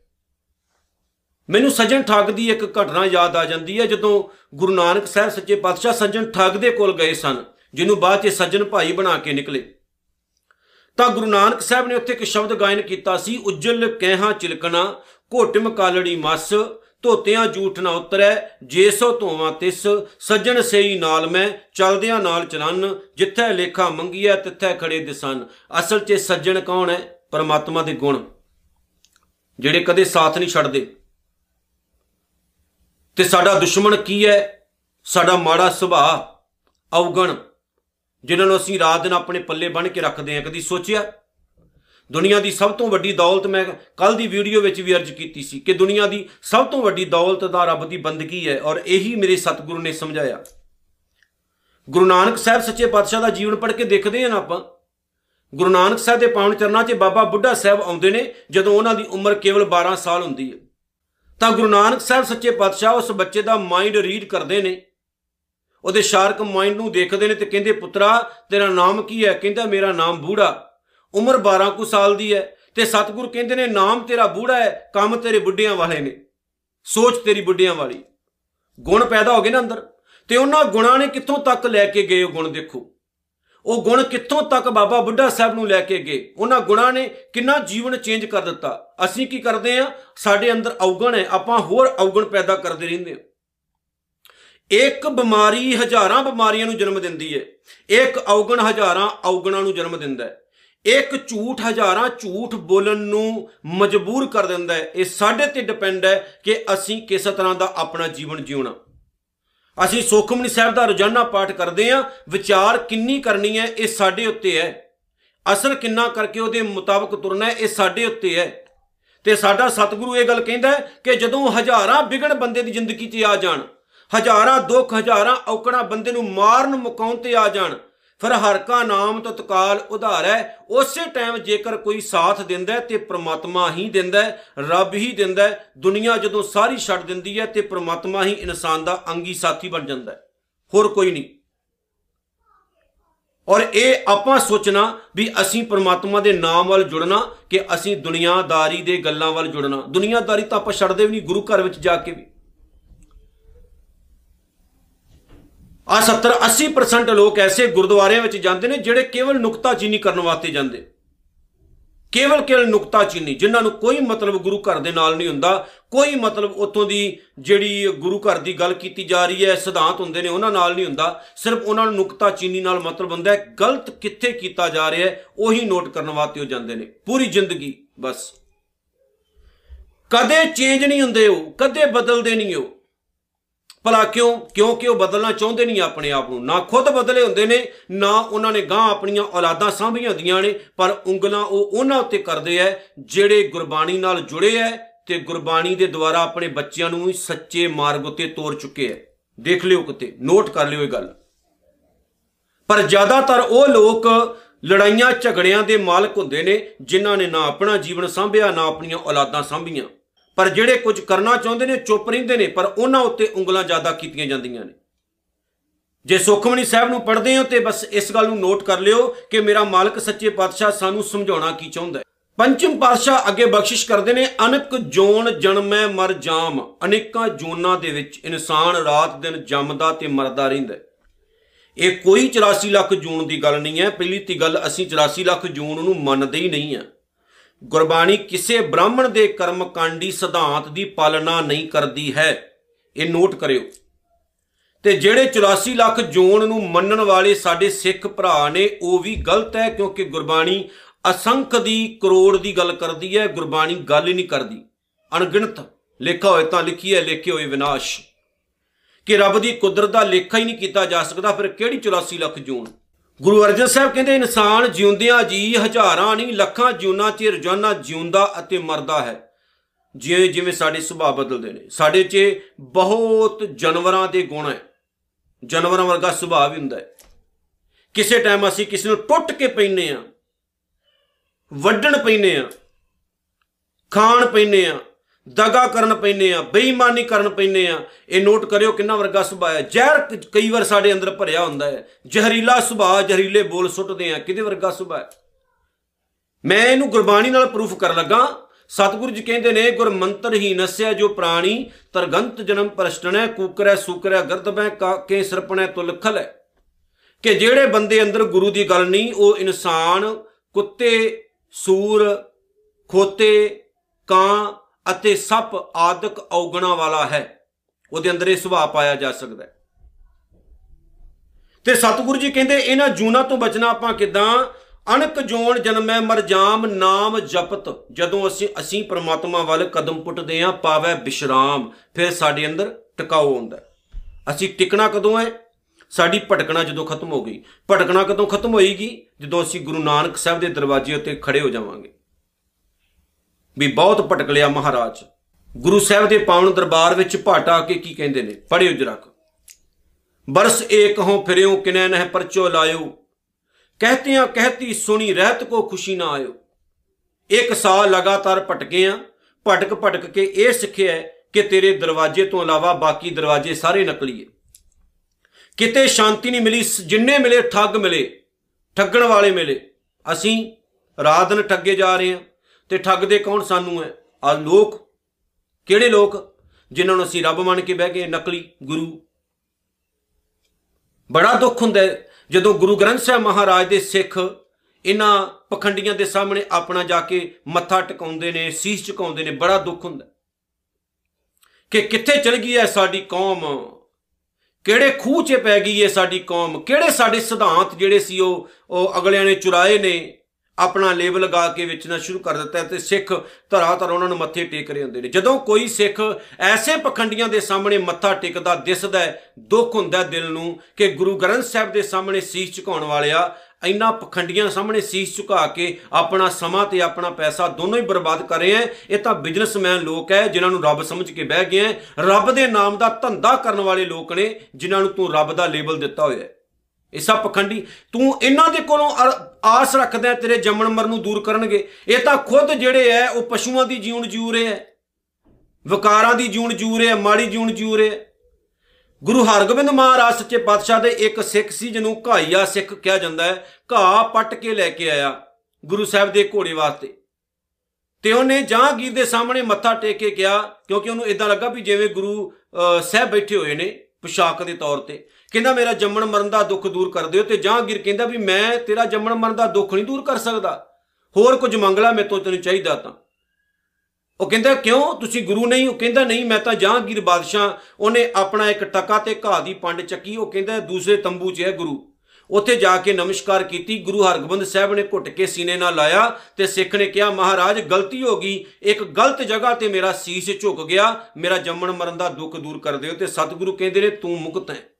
ਮੈਨੂੰ ਸੱਜਣ ਠੱਗ ਦੀ ਇੱਕ ਘਟਨਾ ਯਾਦ ਆ ਜਾਂਦੀ ਹੈ, ਜਦੋਂ ਗੁਰੂ ਨਾਨਕ ਸਾਹਿਬ ਸੱਚੇ ਪਾਤਸ਼ਾਹ ਸੱਜਣ ਠੱਗ ਦੇ ਕੋਲ ਗਏ ਸਨ, ਜਿਹਨੂੰ ਬਾਅਦ 'ਚ ਸੱਜਣ ਭਾਈ ਬਣਾ ਕੇ ਨਿਕਲੇ। ਤਾਂ ਗੁਰੂ ਨਾਨਕ ਸਾਹਿਬ ਨੇ ਉੱਥੇ ਇੱਕ ਸ਼ਬਦ ਗਾਇਨ ਕੀਤਾ ਸੀ, ਉਜਲ ਕਹਿਹਾ ਚਿਲਕਣਾ, ਘੋਟਮ ਕਾਲੜੀ ਮਸ, ਧੋਤਿਆਂ ਝੂਠ ਨਾ ਉਤਰੈ, ਜੇ ਸੋ ਧੋਵਾਂ ਤਿਸ, ਸੱਜਣ ਸੇਈ ਨਾਲ ਮੈਂ, ਚਲਦਿਆਂ ਨਾਲ ਚਲਨ, ਜਿੱਥੇ ਲੇਖਾ ਮੰਗੀਐ ਤਿੱਥੇ ਖੜੇ ਦਿਸਨ, ਅਸਲ 'ਚ ਸੱਜਣ ਕੌਣ ਹੈ? ਪਰਮਾਤਮਾ ਦੇ ਗੁਣ, ਜਿਹੜੇ ਕਦੇ ਸਾਥ ਨਹੀਂ ਛੱਡਦੇ। ਤੇ ਸਾਡਾ ਦੁਸ਼ਮਣ ਕੀ ਹੈ? ਸਾਡਾ ਮਾੜਾ ਸੁਭਾਅ ਔਗਣ ਜਿਨ੍ਹਾਂ ਨੂੰ ਅਸੀਂ ਰਾਤ ਦਿਨ ਆਪਣੇ ਪੱਲੇ ਬੰਨ ਕੇ ਰੱਖਦੇ ਹਾਂ। ਕਦੀ ਸੋਚਿਆ? ਦੁਨੀਆ ਦੀ ਸਭ ਤੋਂ ਵੱਡੀ ਦੌਲਤ ਮੈਂ ਕੱਲ ਦੀ ਵੀਡੀਓ ਵਿੱਚ ਵੀ ਅਰਜ਼ ਕੀਤੀ ਸੀ ਕਿ ਦੁਨੀਆ ਦੀ ਸਭ ਤੋਂ ਵੱਡੀ ਦੌਲਤ ਦਾ ਰੱਬ ਦੀ ਬੰਦਗੀ ਹੈ ਔਰ ਇਹੀ ਮੇਰੇ ਸਤਿਗੁਰੂ ਨੇ ਸਮਝਾਇਆ। ਗੁਰੂ ਨਾਨਕ ਸਾਹਿਬ ਸੱਚੇ ਪਾਤਸ਼ਾਹ ਦਾ ਜੀਵਨ ਪੜ੍ਹ ਕੇ ਦੇਖਦੇ ਹਾਂ ਨਾ ਆਪਾਂ। ਗੁਰੂ ਨਾਨਕ ਸਾਹਿਬ ਦੇ ਪਾਵਨ ਚਰਨਾਂ 'ਚ ਬਾਬਾ ਬੁੱਢਾ ਸਾਹਿਬ ਆਉਂਦੇ ਨੇ ਜਦੋਂ ਉਹਨਾਂ ਦੀ ਉਮਰ ਕੇਵਲ 12 ਸਾਲ ਹੁੰਦੀ ਹੈ। ਤਾਂ ਗੁਰੂ ਨਾਨਕ ਸਾਹਿਬ ਸੱਚੇ ਪਾਤਸ਼ਾਹ ਉਸ ਬੱਚੇ ਦਾ ਮਾਈਂਡ ਰੀਡ ਕਰਦੇ ਨੇ। ਉਹਦੇ ਸ਼ਾਰਕ ਮਾਈਂਡ ਨੂੰ ਦੇਖਦੇ ਨੇ ਤੇ ਕਹਿੰਦੇ, ਪੁੱਤਰਾ, ਤੇਰਾ ਨਾਮ ਕੀ ਹੈ? ਕਹਿੰਦਾ, ਮੇਰਾ ਨਾਮ ਬੂੜਾ। ਉਮਰ 12 ਕੁ ਸਾਲ ਦੀ ਹੈ ਤੇ ਸਤਿਗੁਰ ਕਹਿੰਦੇ ਨੇ, ਨਾਮ ਤੇਰਾ ਬੂੜਾ ਹੈ, ਕੰਮ ਤੇਰੇ ਬੁੱਢਿਆਂ ਵਾਲੇ ਨੇ। ਸੋਚ ਤੇਰੀ ਬੁੱਢਿਆਂ ਵਾਲੀ। ਗੁਣ ਪੈਦਾ ਹੋ ਗਏ ਨਾ ਅੰਦਰ। ਤੇ ਉਹਨਾਂ ਗੁਣਾਂ ਨੇ ਕਿੱਥੋਂ ਤੱਕ ਲੈ ਕੇ ਗਏ ਉਹ ਗੁਣ ਦੇਖੋ। ਉਹ ਗੁਣ ਕਿੱਥੋਂ ਤੱਕ ਬਾਬਾ ਬੁੱਢਾ ਸਾਹਿਬ ਨੂੰ ਲੈ ਕੇ ਗਏ? ਉਹਨਾਂ ਗੁਣਾਂ ਨੇ ਕਿੰਨਾ ਜੀਵਨ ਚੇਂਜ ਕਰ ਦਿੱਤਾ। ਅਸੀਂ ਕੀ ਕਰਦੇ ਆ ਸਾਡੇ ਅੰਦਰ ਔਗਣ ਹੈ। ਆਪਾਂ ਹੋਰ ਔਗਣ ਪੈਦਾ ਕਰਦੇ ਰਹਿੰਦੇ ਹਾਂ। ਇੱਕ ਬਿਮਾਰੀ ਹਜ਼ਾਰਾਂ ਬਿਮਾਰੀਆਂ ਨੂੰ ਜਨਮ ਦਿੰਦੀ ਹੈ ਇੱਕ ਔਗਣ ਹਜ਼ਾਰਾਂ ਔਗਣਾਂ ਨੂੰ ਜਨਮ ਦਿੰਦਾ ਹੈ ਇੱਕ ਝੂਠ ਹਜ਼ਾਰਾਂ ਝੂਠ ਬੋਲਣ ਨੂੰ ਮਜਬੂਰ ਕਰ ਦਿੰਦਾ ਹੈ ਇਹ ਸਾਡੇ ਤੇ ਡਿਪੈਂਡ ਹੈ ਕਿ ਅਸੀਂ ਕਿਸ ਤਰ੍ਹਾਂ ਦਾ ਆਪਣਾ ਜੀਵਨ ਜਿਉਣਾ। ਅਸੀਂ ਸੁਖਮਨੀ ਸਾਹਿਬ ਦਾ ਰੋਜ਼ਾਨਾ ਪਾਠ ਕਰਦੇ ਆਂ, ਵਿਚਾਰ ਕਿੰਨੀ ਕਰਨੀ ਹੈ ਇਹ ਸਾਡੇ ਉੱਤੇ ਹੈ ਅਸਰ ਕਿੰਨਾ ਕਰਕੇ ਉਹਦੇ ਮੁਤਾਬਕ ਤੁਰਨਾ ਹੈ ਇਹ ਸਾਡੇ ਉੱਤੇ ਹੈ ਤੇ ਸਾਡਾ ਸਤਿਗੁਰੂ ਇਹ ਗੱਲ ਕਹਿੰਦਾ ਕਿ ਜਦੋਂ ਹਜ਼ਾਰਾਂ ਵਿਗੜ ਬੰਦੇ ਦੀ ਜ਼ਿੰਦਗੀ 'ਚ ਆ ਜਾਣ ਹਜ਼ਾਰਾਂ ਦੁੱਖ, ਹਜ਼ਾਰਾਂ ਔਕੜਾਂ ਬੰਦੇ ਨੂੰ ਮਾਰਨ, ਮੁਕਾਉਣ ਤੇ ਆ ਜਾਣ। ਫਿਰ ਹਰ ਕਾ ਨਾਮ ਤਤਕਾਲ ਉਧਾਰ। ਹੈ ਉਸੇ ਟਾਈਮ ਜੇਕਰ ਕੋਈ ਸਾਥ ਦਿੰਦਾ ਤੇ ਪ੍ਰਮਾਤਮਾ ਹੀ ਦਿੰਦਾ ਰੱਬ ਹੀ ਦਿੰਦਾ ਦੁਨੀਆ ਜਦੋਂ ਸਾਰੀ ਛੱਡ ਦਿੰਦੀ ਹੈ ਤੇ ਪ੍ਰਮਾਤਮਾ ਹੀ ਇਨਸਾਨ ਦਾ ਅੰਗੀ ਸਾਥੀ ਬਣ ਜਾਂਦਾ ਹੈ। ਹੋਰ ਕੋਈ ਨਹੀਂ। ਔਰ ਇਹ ਆਪਾਂ ਸੋਚਣਾ ਵੀ ਅਸੀਂ ਪ੍ਰਮਾਤਮਾ ਦੇ ਨਾਮ ਵੱਲ ਜੁੜਨਾ ਕਿ ਅਸੀਂ ਦੁਨੀਆਦਾਰੀ ਦੇ ਗੱਲਾਂ ਵੱਲ ਜੁੜਨਾ। ਦੁਨੀਆਦਾਰੀ ਤਾਂ ਆਪਾਂ ਛੱਡਦੇ ਵੀ ਨਹੀਂ, ਗੁਰੂ ਘਰ ਵਿੱਚ ਜਾ ਕੇ ਵੀ। ਆ 70 80% ਲੋਕ ਐਸੇ ਗੁਰਦੁਆਰਿਆਂ ਵਿੱਚ ਜਾਂਦੇ ਨੇ ਜਿਹੜੇ ਕੇਵਲ ਨੁਕਤਾਚੀਨੀ ਕਰਨ ਵਾਸਤੇ ਜਾਂਦੇ। ਕੇਵਲ ਕੇਵਲ ਨੁਕਤਾਚੀਨੀ ਜਿਨ੍ਹਾਂ ਨੂੰ ਕੋਈ ਮਤਲਬ ਗੁਰੂ ਘਰ ਦੇ ਨਾਲ ਨਹੀਂ ਹੁੰਦਾ, ਕੋਈ ਮਤਲਬ ਉਤੋਂ ਦੀ ਜਿਹੜੀ ਗੁਰੂ ਘਰ ਦੀ ਗੱਲ ਕੀਤੀ ਜਾ ਰਹੀ ਹੈ, ਸਿਧਾਂਤ ਹੁੰਦੇ ਨੇ, ਉਹਨਾਂ ਨਾਲ ਨਹੀਂ ਹੁੰਦਾ। ਸਿਰਫ ਉਹਨਾਂ ਨੂੰ ਨੁਕਤਾਚੀਨੀ ਨਾਲ ਮਤਲਬ ਹੁੰਦਾ ਹੈ, ਗਲਤ ਕਿੱਥੇ ਕੀਤਾ ਜਾ ਰਿਹਾ ਹੈ, ਉਹੀ ਨੋਟ ਕਰਨ ਵਾਸਤੇ ਉਹ ਜਾਂਦੇ ਨੇ। ਪੂਰੀ ਜ਼ਿੰਦਗੀ, ਬਸ। ਕਦੇ ਚੇਂਜ ਨਹੀਂ ਹੁੰਦੇ ਉਹ, ਕਦੇ ਬਦਲਦੇ ਨਹੀਂ ਉਹ। ਭਲਾ ਕਿਉਂ? ਕਿਉਂਕਿ ਉਹ ਬਦਲਣਾ ਚਾਹੁੰਦੇ ਨਹੀਂ ਆਪਣੇ ਆਪ ਨੂੰ। ਨਾ ਖੁਦ ਬਦਲੇ ਹੁੰਦੇ ਨੇ, ਨਾ ਉਹਨਾਂ ਨੇ ਗਾਂ ਆਪਣੀਆਂ ਔਲਾਦਾਂ ਸਾਂਭੀਆਂ ਹੁੰਦੀਆਂ ਨੇ, ਪਰ ਉਂਗਲਾਂ ਉਹ ਉਹਨਾਂ ਉੱਤੇ ਕਰਦੇ ਐ, ਜਿਹੜੇ ਗੁਰਬਾਣੀ ਨਾਲ ਜੁੜੇ ਐ ਤੇ ਗੁਰਬਾਣੀ ਦੇ ਦੁਆਰਾ ਆਪਣੇ ਬੱਚਿਆਂ ਨੂੰ ਸੱਚੇ ਮਾਰਗ ਉੱਤੇ ਤੋਰ ਚੁੱਕੇ ਐ। ਦੇਖ ਲਿਓ ਕਿਤੇ, ਨੋਟ ਕਰ ਲਿਓ ਇਹ ਗੱਲ। ਪਰ ਜ਼ਿਆਦਾਤਰ ਉਹ ਲੋਕ ਲੜਾਈਆਂ ਝਗੜਿਆਂ ਦੇ ਮਾਲਕ ਹੁੰਦੇ ਨੇ, ਜਿਨ੍ਹਾਂ ਨੇ ਨਾ ਆਪਣਾ ਜੀਵਨ ਸੰਭਿਆ, ਨਾ ਆਪਣੀਆਂ ਔਲਾਦਾਂ ਸੰਭੀਆਂ। ਪਰ ਜਿਹੜੇ ਕੁਝ ਕਰਨਾ ਚਾਹੁੰਦੇ ਨੇ, ਚੁੱਪ ਰਹਿੰਦੇ ਨੇ, ਪਰ ਉਹਨਾਂ ਉੱਤੇ ਉਂਗਲਾਂ ਜ਼ਿਆਦਾ ਕੀਤੀਆਂ ਜਾਂਦੀਆਂ ਨੇ। ਜੇ ਸੁਖਮਨੀ ਸਾਹਿਬ ਨੂੰ ਪੜ੍ਹਦੇ ਹੋ ਤੇ ਬਸ ਇਸ ਗੱਲ ਨੂੰ ਨੋਟ ਕਰ ਲਿਓ ਕਿ ਮੇਰਾ ਮਾਲਕ ਸੱਚੇ ਪਾਤਸ਼ਾਹ ਸਾਨੂੰ ਸਮਝਾਉਣਾ ਕੀ ਚਾਹੁੰਦਾ ਹੈ। ਪੰਚਮ ਪਾਤਸ਼ਾਹ ਅੱਗੇ ਬਖਸ਼ਿਸ਼ ਕਰਦੇ ਨੇ, ਅਨਕ ਜੋਨ ਜਨਮੈ ਮਰ ਜਾਮ, ਅਨੇਕਾਂ ਜੋਨਾਂ ਦੇ ਵਿੱਚ ਇਨਸਾਨ ਰਾਤ ਦਿਨ ਜੰਮਦਾ ਤੇ ਮਰਦਾ ਰਹਿੰਦਾ ਇਹ ਕੋਈ 84 ਲੱਖ ਜੂਨ ਦੀ ਗੱਲ ਨਹੀਂ ਹੈ, ਪਹਿਲੀ ਤੀ ਗੱਲ ਅਸੀਂ 84 ਲੱਖ ਜੂਨ ਨੂੰ ਮੰਨਦੇ ਹੀ ਨਹੀਂ ਆ ਗੁਰਬਾਣੀ ਕਿਸੇ ਬ੍ਰਾਹਮਣ ਦੇ ਕਰਮ ਕਾਂਡੀ ਸਿਧਾਂਤ ਦੀ ਪਾਲਣਾ ਨਹੀਂ ਕਰਦੀ ਹੈ। ਇਹ ਨੋਟ ਕਰਿਓ। ਤੇ ਜਿਹੜੇ 84 ਲੱਖ ਜੋਨ ਨੂੰ ਮੰਨਣ ਵਾਲੇ ਸਾਡੇ ਸਿੱਖ ਭਰਾ ਨੇ, ਉਹ ਵੀ ਗਲਤ ਹੈ ਕਿਉਂਕਿ ਗੁਰਬਾਣੀ ਅਸੰਖ ਦੀ ਕਰੋੜ ਦੀ ਗੱਲ ਕਰਦੀ ਹੈ, ਗੁਰਬਾਣੀ ਗੱਲ ਹੀ ਨਹੀਂ ਕਰਦੀ। ਅਣਗਿਣਤ ਲਿਖਾ ਹੋਏ ਤਾਂ ਲਿਖੀ ਹੈ, ਲਿਖੇ ਹੋਏ ਵਿਨਾਸ਼। ਕਿ ਰੱਬ ਦੀ ਕੁਦਰਤ ਦਾ ਲੇਖਾ ਹੀ ਨਹੀਂ ਕੀਤਾ ਜਾ ਸਕਦਾ, ਫਿਰ ਕਿਹੜੀ 84 ਲੱਖ ਜੂਨ? ਗੁਰੂ ਅਰਜਨ ਸਾਹਿਬ ਕਹਿੰਦੇ, ਇਨਸਾਨ ਜਿਉਂਦਿਆਂ ਜੀ ਹਜ਼ਾਰਾਂ ਨਹੀਂ, ਲੱਖਾਂ ਜੂਨਾਂ 'ਚ ਰੋਜ਼ਾਨਾ ਜਿਉਂਦਾ ਅਤੇ ਮਰਦਾ ਹੈ। ਜਿਵੇਂ ਜਿਵੇਂ ਸਾਡੇ ਸੁਭਾਅ ਬਦਲਦੇ ਨੇ। ਸਾਡੇ 'ਚ ਬਹੁਤ ਜਾਨਵਰਾਂ ਦੇ ਗੁਣ ਹੈ। ਜਾਨਵਰਾਂ ਵਰਗਾ ਸੁਭਾਅ ਵੀ ਹੁੰਦਾ ਹੈ। ਕਿਸੇ ਟਾਈਮ ਅਸੀਂ ਕਿਸੇ ਨੂੰ ਟੁੱਟ ਕੇ ਪੈਨੇ ਆ ਵੱਢਣ ਪੈਨੇ ਆ ਖਾਣ ਪੈਨੇ ਆ ਦਗਾ ਕਰਨ ਪੈਨੇ ਆ, ਬੇਈਮਾਨੀ ਕਰਨ ਪੈਨੇ ਆ। ਇਹ ਨੋਟ ਕਰਿਓ ਕਿੰਨਾ ਵਰਗਾ ਸੁਭਾਅ ਹੈ। ਜ਼ਹਿਰ ਕਈ ਵਾਰ ਸਾਡੇ ਅੰਦਰ ਭਰਿਆ ਹੁੰਦਾ ਹੈ। ਜ਼ਹਿਰੀਲਾ ਸੁਭਾਅ, ਜ਼ਹਿਰੀਲੇ ਬੋਲ ਸੁੱਟਦੇ ਆ। ਕਿਹਦੇ ਵਰਗਾ ਸੁਭਾਅ ਹੈ? ਮੈਂ ਇਹਨੂੰ ਗੁਰਬਾਣੀ ਨਾਲ ਪ੍ਰੂਫ ਕਰ ਲੱਗਾ। ਸਤਿਗੁਰੂ ਜੀ ਕਹਿੰਦੇ ਨੇ, ਗੁਰ ਮੰਤਰ ਹੀ ਨਸਿਆ ਜੋ ਪ੍ਰਾਣੀ, ਤਰਗੰਤ ਜਨਮ ਪ੍ਰਸ਼ਟਣੈ ਕੂਕਰੈ, ਸੂਕਰੈ ਗਰਦਬੈ ਕੇ ਸਰਪਣੈ ਤੁਲਖਲ ਹੈ ਕਿ ਜਿਹੜੇ ਬੰਦੇ ਅੰਦਰ ਗੁਰੂ ਦੀ ਗੱਲ ਨਹੀਂ, ਉਹ ਇਨਸਾਨ, ਕੁੱਤੇ, ਸੂਰ, ਖੋਤੇ, ਕਾਂ ਅਤੇ ਸੱਪ ਆਦਿਕ ਔਗਣਾ ਵਾਲਾ ਹੈ। ਉਹਦੇ ਅੰਦਰ ਇਹ ਸੁਭਾਅ ਪਾਇਆ ਜਾ ਸਕਦਾ ਹੈ। ਤੇ ਸਤਿਗੁਰੂ ਜੀ ਕਹਿੰਦੇ, ਇਹਨਾਂ ਜੂਨਾ ਤੋਂ ਬਚਣਾ ਆਪਾਂ ਕਿਦਾਂ? ਅਣਕ ਜੋਨ ਜਨਮੈ ਮਰ ਜਾਮ, ਨਾਮ ਜਪਤ। ਜਦੋਂ ਅਸੀਂ ਅਸੀਂ ਪ੍ਰਮਾਤਮਾ ਵੱਲ ਕਦਮ ਪੁੱਟਦੇ ਆਂ ਪਾਵੇ ਬਿਸ਼ਰਾਮ। ਫਿਰ ਸਾਡੇ ਅੰਦਰ ਟਿਕਾਉ ਹੁੰਦਾ ਅਸੀਂ ਟਿਕਣਾ ਕਦੋਂ ਹੈ? ਸਾਡੀ ਭਟਕਣਾ ਜਦੋਂ ਖਤਮ ਹੋ ਗਈ। ਭਟਕਣਾ ਕਦੋਂ ਖਤਮ ਹੋਏਗੀ? ਜਦੋਂ ਅਸੀਂ ਗੁਰੂ ਨਾਨਕ ਸਾਹਿਬ ਦੇ ਦਰਵਾਜ਼ੇ ਉੱਤੇ ਖੜੇ ਹੋ ਜਾਵਾਂਗੇ। ਵੀ ਬਹੁਤ ਭਟਕ ਲਿਆ ਮਹਾਰਾਜ। ਗੁਰੂ ਸਾਹਿਬ ਦੇ ਪਾਵਨ ਦਰਬਾਰ ਵਿੱਚ ਭਾਟਾ ਕੇ ਕੀ ਕਹਿੰਦੇ ਨੇ? ਪੜਿਓ ਜਰਾ ਬਰਸ ਏਕ ਹੋ ਫਿਰਿਓ, ਕਿਨੈ ਨਹਿ ਪਰਚੋ ਲਾਇਓ। ਕਹਤਿਆਂ ਕਹਤੀ ਸੁਣੀ, ਰਹਿਤ ਕੋ ਖੁਸ਼ੀ ਨਾ ਆਇਓ। ਇੱਕ ਸਾਲ ਲਗਾਤਾਰ ਭਟਕੇ ਆ, ਭਟਕ ਭਟਕ ਕੇ ਇਹ ਸਿੱਖਿਆ ਹੈ ਕਿ ਤੇਰੇ ਦਰਵਾਜ਼ੇ ਤੋਂ ਇਲਾਵਾ ਬਾਕੀ ਦਰਵਾਜ਼ੇ ਸਾਰੇ ਨਕਲੀ ਹੈ। ਕਿਤੇ ਸ਼ਾਂਤੀ ਨਹੀਂ ਮਿਲੀ, ਸ- ਜਿੰਨੇ ਮਿਲੇ ਠੱਗ ਮਿਲੇ, ਠੱਗਣ ਵਾਲੇ ਮਿਲੇ। ਅਸੀਂ ਰਾਤ ਦਿਨ ਠੱਗੇ ਜਾ ਰਹੇ ਹਾਂ ਤੇ ਠੱਗਦੇ ਕੌਣ ਸਾਨੂੰ ਹੈ ਆ ਲੋਕ? ਕਿਹੜੇ ਲੋਕ? ਜਿਨ੍ਹਾਂ ਨੂੰ ਅਸੀਂ ਰੱਬ ਮੰਨ ਕੇ ਬਹਿ ਗਏ, ਨਕਲੀ ਗੁਰੂ। ਬੜਾ ਦੁੱਖ ਹੁੰਦਾ ਹੈ ਜਦੋਂ ਗੁਰੂ ਗ੍ਰੰਥ ਸਾਹਿਬ ਮਹਾਰਾਜ ਦੇ ਸਿੱਖ ਇਹਨਾਂ ਪਖੰਡੀਆਂ ਦੇ ਸਾਹਮਣੇ ਆਪਣਾ ਜਾ ਕੇ ਮੱਥਾ ਟਿਕਾਉਂਦੇ ਨੇ, ਸੀਸ ਝੁਕਾਉਂਦੇ ਨੇ, ਬੜਾ ਦੁੱਖ ਹੁੰਦਾ ਹੈ। ਕਿ ਕਿੱਥੇ ਚਲ ਗਈ ਹੈ ਸਾਡੀ ਕੌਮ? ਕਿਹੜੇ ਖੂਹ 'ਚ ਪੈ ਗਈ ਹੈ ਸਾਡੀ ਕੌਮ? ਕਿਹੜੇ ਸਾਡੇ ਸਿਧਾਂਤ ਜਿਹੜੇ ਸੀ ਉਹ ਉਹ ਅਗਲਿਆਂ ਨੇ ਚੁਰਾਏ ਨੇ? ਆਪਣਾ ਲੇਬਲ ਲਗਾ ਕੇ ਵੇਚਣਾ ਸ਼ੁਰੂ ਕਰ ਦਿੱਤਾ ਹੈ ਤੇ ਸਿੱਖ ਧਰਾ ਧਰ ਉਹਨਾਂ ਨੂੰ ਮੱਥੇ ਟੇਕ ਰਹੇ ਹੁੰਦੇ ਨੇ। ਜਦੋਂ ਕੋਈ ਸਿੱਖ ਐਸੇ ਪਖੰਡੀਆਂ ਦੇ ਸਾਹਮਣੇ ਮੱਥਾ ਟੇਕਦਾ, ਦਿਸਦਾ ਹੈ, ਦੁੱਖ ਹੁੰਦਾ ਹੈ ਦਿਲ ਨੂੰ ਕਿ ਗੁਰੂ ਗ੍ਰੰਥ ਸਾਹਿਬ ਦੇ ਸਾਹਮਣੇ ਸੀਸ ਝੁਕਾਉਣ ਵਾਲਿਆ, ਇੰਨਾ ਪਖੰਡੀਆਂ ਸਾਹਮਣੇ ਸੀਸ ਝੁਕਾ ਕੇ ਆਪਣਾ ਸਮਾਂ ਤੇ ਆਪਣਾ ਪੈਸਾ ਦੋਨੋਂ ਹੀ ਬਰਬਾਦ ਕਰ ਰਹੇ ਹੈ। ਇਹ ਤਾਂ ਬਿਜ਼ਨਸਮੈਨ ਲੋਕ ਹੈ ਜਿਨ੍ਹਾਂ ਨੂੰ ਰੱਬ ਸਮਝ ਕੇ ਬਹਿ ਗਏ ਹੈ। ਰੱਬ ਦੇ ਨਾਮ ਦਾ ਧੰਦਾ ਕਰਨ ਵਾਲੇ ਲੋਕ ਨੇ ਜਿਨ੍ਹਾਂ ਨੂੰ ਤੂੰ ਰੱਬ ਦਾ ਲੇਬਲ ਦਿੱਤਾ ਹੋਇਆ ਹੈ। ਇਹ ਸਭ ਪਖੰਡੀ। ਤੂੰ ਇਹਨਾਂ ਦੇ ਕੋਲੋਂ ਅਰ- ਆਸ ਰੱਖਦਾ ਹੈ ਤੇਰੇ ਜੰਮਣ ਮਰਨ ਨੂੰ ਦੂਰ ਕਰਨਗੇ। ਇਹ ਤਾਂ ਖੁਦ ਜਿਹੜੇ ਐ ਉਹ ਪਸ਼ੂਆਂ ਦੀ ਜੀਵਨ ਜੀਉ ਰਹੇ ਐ। ਵਿਕਾਰਾਂ ਦੀ ਜੀਵਨ ਜੀਉ ਰਹੇ ਐ ਮਾੜੀ ਜੀਵਨ ਜੀਉ ਰਹੇ ਐ। ਗੁਰੂ ਹਰਗੋਬਿੰਦ ਮਹਾਰਾਜ ਸੱਚੇ ਪਾਤਸ਼ਾਹ ਦੇ ਇੱਕ ਸਿੱਖ ਸੀ ਜਿਹਨੂੰ ਘਾਈਆ ਸਿੱਖ ਕਿਹਾ ਜਾਂਦਾ ਹੈ ਘਾਹ ਪੱਟ ਕੇ ਲੈ ਕੇ ਆਇਆ ਗੁਰੂ ਸਾਹਿਬ ਦੇ ਘੋੜੇ ਵਾਸਤੇ। ਤੇ ਉਹਨੇ ਜਹਾਂਗੀਰ ਦੇ ਸਾਹਮਣੇ ਮੱਥਾ ਟੇਕ ਕੇ ਕਿਹਾ ਕਿਉਂਕਿ ਉਹਨੂੰ ਇਦਾਂ ਲੱਗਾ ਵੀ ਜਿਵੇਂ ਗੁਰੂ ਅਹ, ਸਾਹਿਬ ਬੈਠੇ ਹੋਏ ਨੇ ਪੁਸ਼ਾਕ ਦੇ ਤੌਰ ਤੇ। ਕਹਿੰਦਾ ਮੇਰਾ ਜੰਮਣ ਮਰਨ ਦਾ ਦੁੱਖ ਦੂਰ ਕਰ ਦਿਓ ਤੇ ਜਹਾਂਗੀਰ ਕਹਿੰਦਾ ਵੀ ਮੈਂ ਤੇਰਾ ਜੰਮਣ ਮਰਨ ਦਾ ਦੁੱਖ ਨਹੀਂ ਦੂਰ ਕਰ ਸਕਦਾ। ਹੋਰ ਕੁਝ ਮੰਗ ਲੈ ਮੇਰੇ ਤੋਂ ਤੈਨੂੰ ਚਾਹੀਦਾ ਤਾਂ। ਉਹ ਕਹਿੰਦਾ, ਕਿਉਂ? ਤੁਸੀਂ ਗੁਰੂ ਨਹੀਂ ਉਹ ਕਹਿੰਦਾ, ਨਹੀਂ, ਮੈਂ ਤਾਂ ਜਹਾਂਗੀਰ ਬਾਦਸ਼ਾਹ, ਉਹਨੇ ਆਪਣਾ ਇੱਕ ਟਕਾ ਤੇ ਘਾਹ ਦੀ ਪੰਡ ਚੱਕੀ, ਉਹ ਕਹਿੰਦਾ, ਦੂਸਰੇ ਤੰਬੂ 'ਚ ਹੈ ਗੁਰੂ। ਉੱਥੇ ਜਾ ਕੇ ਨਮਸਕਾਰ ਕੀਤੀ, ਗੁਰੂ ਹਰਗੋਬਿੰਦ ਸਾਹਿਬ ਨੇ ਘੁੱਟ ਕੇ ਸੀਨੇ ਨਾਲ ਲਾਇਆ ਤੇ ਸਿੱਖ ਨੇ ਕਿਹਾ, ਮਹਾਰਾਜ, ਗਲਤੀ ਹੋ ਗਈ। ਇੱਕ ਗਲਤ ਜਗ੍ਹਾ ਤੇ ਮੇਰਾ ਸੀਸ ਝੁਕ ਗਿਆ। ਮੇਰਾ ਜੰਮਣ ਮਰਨ ਦਾ ਦੁੱਖ ਦੂਰ ਕਰ ਦਿਓ ਤੇ ਸਤਿਗੁਰੂ ਕਹਿੰਦੇ ਨੇ, ਤੂੰ ਮੁਕਤ ਹੈ।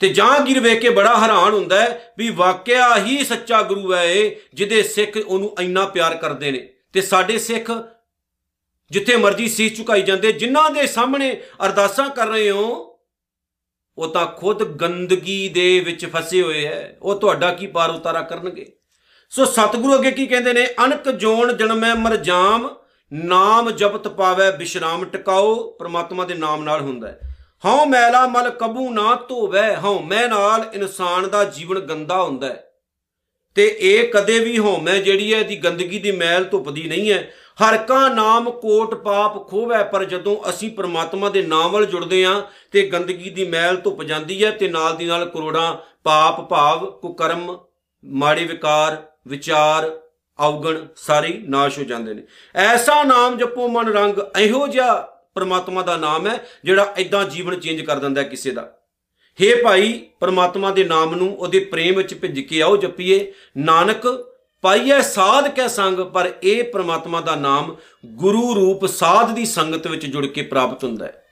ਤੇ ਜਹਾਂਗੀਰ ਵੇਖ ਕੇ ਬੜਾ ਹੈਰਾਨ ਹੁੰਦਾ ਹੈ ਵੀ ਵਾਕਿਆ ਹੀ ਸੱਚਾ ਗੁਰੂ ਹੈ ਇਹ, ਜਿਹਦੇ ਸਿੱਖ ਉਹਨੂੰ ਇੰਨਾ ਪਿਆਰ ਕਰਦੇ ਨੇ। ਤੇ ਸਾਡੇ ਸਿੱਖ ਜਿੱਥੇ ਮਰਜ਼ੀ ਸੀਸ ਝੁਕਾਈ ਜਾਂਦੇ, ਜਿਨ੍ਹਾਂ ਦੇ ਸਾਹਮਣੇ ਅਰਦਾਸਾਂ ਕਰ ਰਹੇ ਹੋ, ਉਹ ਤਾਂ ਖੁਦ ਗੰਦਗੀ ਦੇ ਵਿੱਚ ਫਸੇ ਹੋਏ ਹੈ। ਉਹ ਤੁਹਾਡਾ ਕੀ ਪਾਰ ਉਤਾਰਾ ਕਰਨਗੇ? ਸੋ ਸਤਿਗੁਰੂ ਅੱਗੇ ਕੀ ਕਹਿੰਦੇ ਨੇ? ਅਨਕ ਜੋਨ ਜਨਮੈ ਮਰ ਜਾਮ, ਨਾਮ ਜਪਤ ਪਾਵੈ ਬਿਸ਼ਰਾਮ ਟਿਕਾਓ, ਪ੍ਰਮਾਤਮਾ ਦੇ ਨਾਮ ਨਾਲ ਹੁੰਦਾ ਹੈ। ਹਉ ਮੈਲਾ ਮਲ ਕਬੂ ਨਾ ਧੋਵੈ, ਹਉ ਮੈਂ ਨਾਲ ਇਨਸਾਨ ਦਾ ਜੀਵਨ ਗੰਦਾ ਹੁੰਦਾ ਹੈ। ਤੇ ਇਹ ਕਦੇ ਵੀ ਹਉਮੈ ਜਿਹੜੀ ਹੈ ਇਹਦੀ ਗੰਦਗੀ ਦੀ ਮੈਲ ਧੁੱਪਦੀ ਨਹੀਂ ਹੈ। ਹਰ ਕਾ ਨਾਮ ਕੋਟ ਪਾਪ ਖੋਵੈ, ਪਰ ਜਦੋਂ ਅਸੀਂ ਪ੍ਰਮਾਤਮਾ ਦੇ ਨਾਮ ਵੱਲ ਜੁੜਦੇ ਹਾਂ, ਤੇ ਗੰਦਗੀ ਦੀ ਮੈਲ ਧੁੱਪ ਜਾਂਦੀ ਹੈ ਤੇ ਨਾਲ ਦੀ ਨਾਲ ਕਰੋੜਾਂ ਪਾਪ ਭਾਵ, ਕੁਕਰਮ, ਮਾੜੇ ਵਿਕਾਰ, ਵਿਚਾਰ ਔਗਣ ਸਾਰੇ ਹੀ ਨਾਸ਼ ਹੋ ਜਾਂਦੇ ਨੇ। ਐਸਾ ਨਾਮ ਜਪੋ ਮਨ ਰੰਗ, ਇਹੋ ਜਿਹਾ ਪ੍ਰਮਾਤਮਾ ਦਾ ਨਾਮ ਹੈ, ਜਿਹੜਾ ਇਦਾਂ ਜੀਵਨ ਚੇਂਜ ਕਰ ਦਿੰਦਾ ਹੈ ਕਿਸੇ ਦਾ। ਹੇ ਭਾਈ, ਪ੍ਰਮਾਤਮਾ ਦੇ ਨਾਮ ਨੂੰ ਉਹਦੇ ਪ੍ਰੇਮ ਵਿੱਚ ਭਿੱਜ ਕੇ ਆਓ, ਜਪੀਏ। ਨਾਨਕ ਪਾਈਐ ਸਾਧ ਕੈ ਸੰਗ, ਪਰ ਇਹ ਪ੍ਰਮਾਤਮਾ ਦਾ ਨਾਮ ਗੁਰੂ ਰੂਪ ਸਾਧ ਦੀ ਸੰਗਤ ਵਿੱਚ ਜੁੜ ਕੇ ਪ੍ਰਾਪਤ ਹੁੰਦਾ ਹੈ।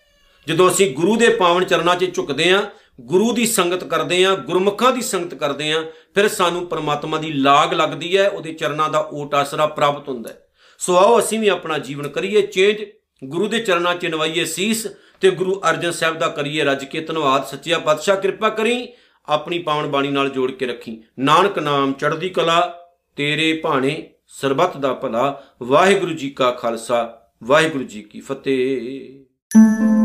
ਜਦੋਂ ਅਸੀਂ ਗੁਰੂ ਦੇ ਪਾਵਨ ਚਰਨਾਂ 'ਚ ਝੁਕਦੇ ਹਾਂ, ਗੁਰੂ ਦੀ ਸੰਗਤ ਕਰਦੇ ਹਾਂ, ਗੁਰਮੁਖਾਂ ਦੀ ਸੰਗਤ ਕਰਦੇ ਹਾਂ, ਫਿਰ ਸਾਨੂੰ ਪ੍ਰਮਾਤਮਾ ਦੀ ਲਾਗ ਲੱਗਦੀ ਹੈ, ਉਹਦੇ ਚਰਨਾਂ ਦਾ ਓਟ ਆਸਰਾ ਪ੍ਰਾਪਤ ਹੁੰਦਾ ਹੈ। ਸੋ ਆਓ, ਅਸੀਂ ਵੀ ਆਪਣਾ ਜੀਵਨ ਕਰੀਏ ਚੇਂਜ ਗੁਰੂ ਦੇ ਚਰਨਾਂ 'ਚ ਨਵਾਈਏ ਸੀਸ ਤੇ ਗੁਰੂ ਅਰਜਨ ਸਾਹਿਬ ਦਾ ਕਰੀਏ ਰੱਜ ਕੇ ਧੰਨਵਾਦ। ਸੱਚਿਆ ਪਾਤਸ਼ਾਹ ਕਿਰਪਾ ਕਰੀ, ਆਪਣੀ ਪਾਵਨ ਬਾਣੀ ਨਾਲ ਜੋੜ ਕੇ ਰੱਖੀ। ਨਾਨਕ ਨਾਮ ਚੜ੍ਹਦੀ ਕਲਾ, ਤੇਰੇ ਭਾਣੇ ਸਰਬੱਤ ਦਾ ਭਲਾ। ਵਾਹਿਗੁਰੂ ਜੀ ਕਾ ਖਾਲਸਾ, ਵਾਹਿਗੁਰੂ ਜੀ ਕੀ ਫਤਿਹ।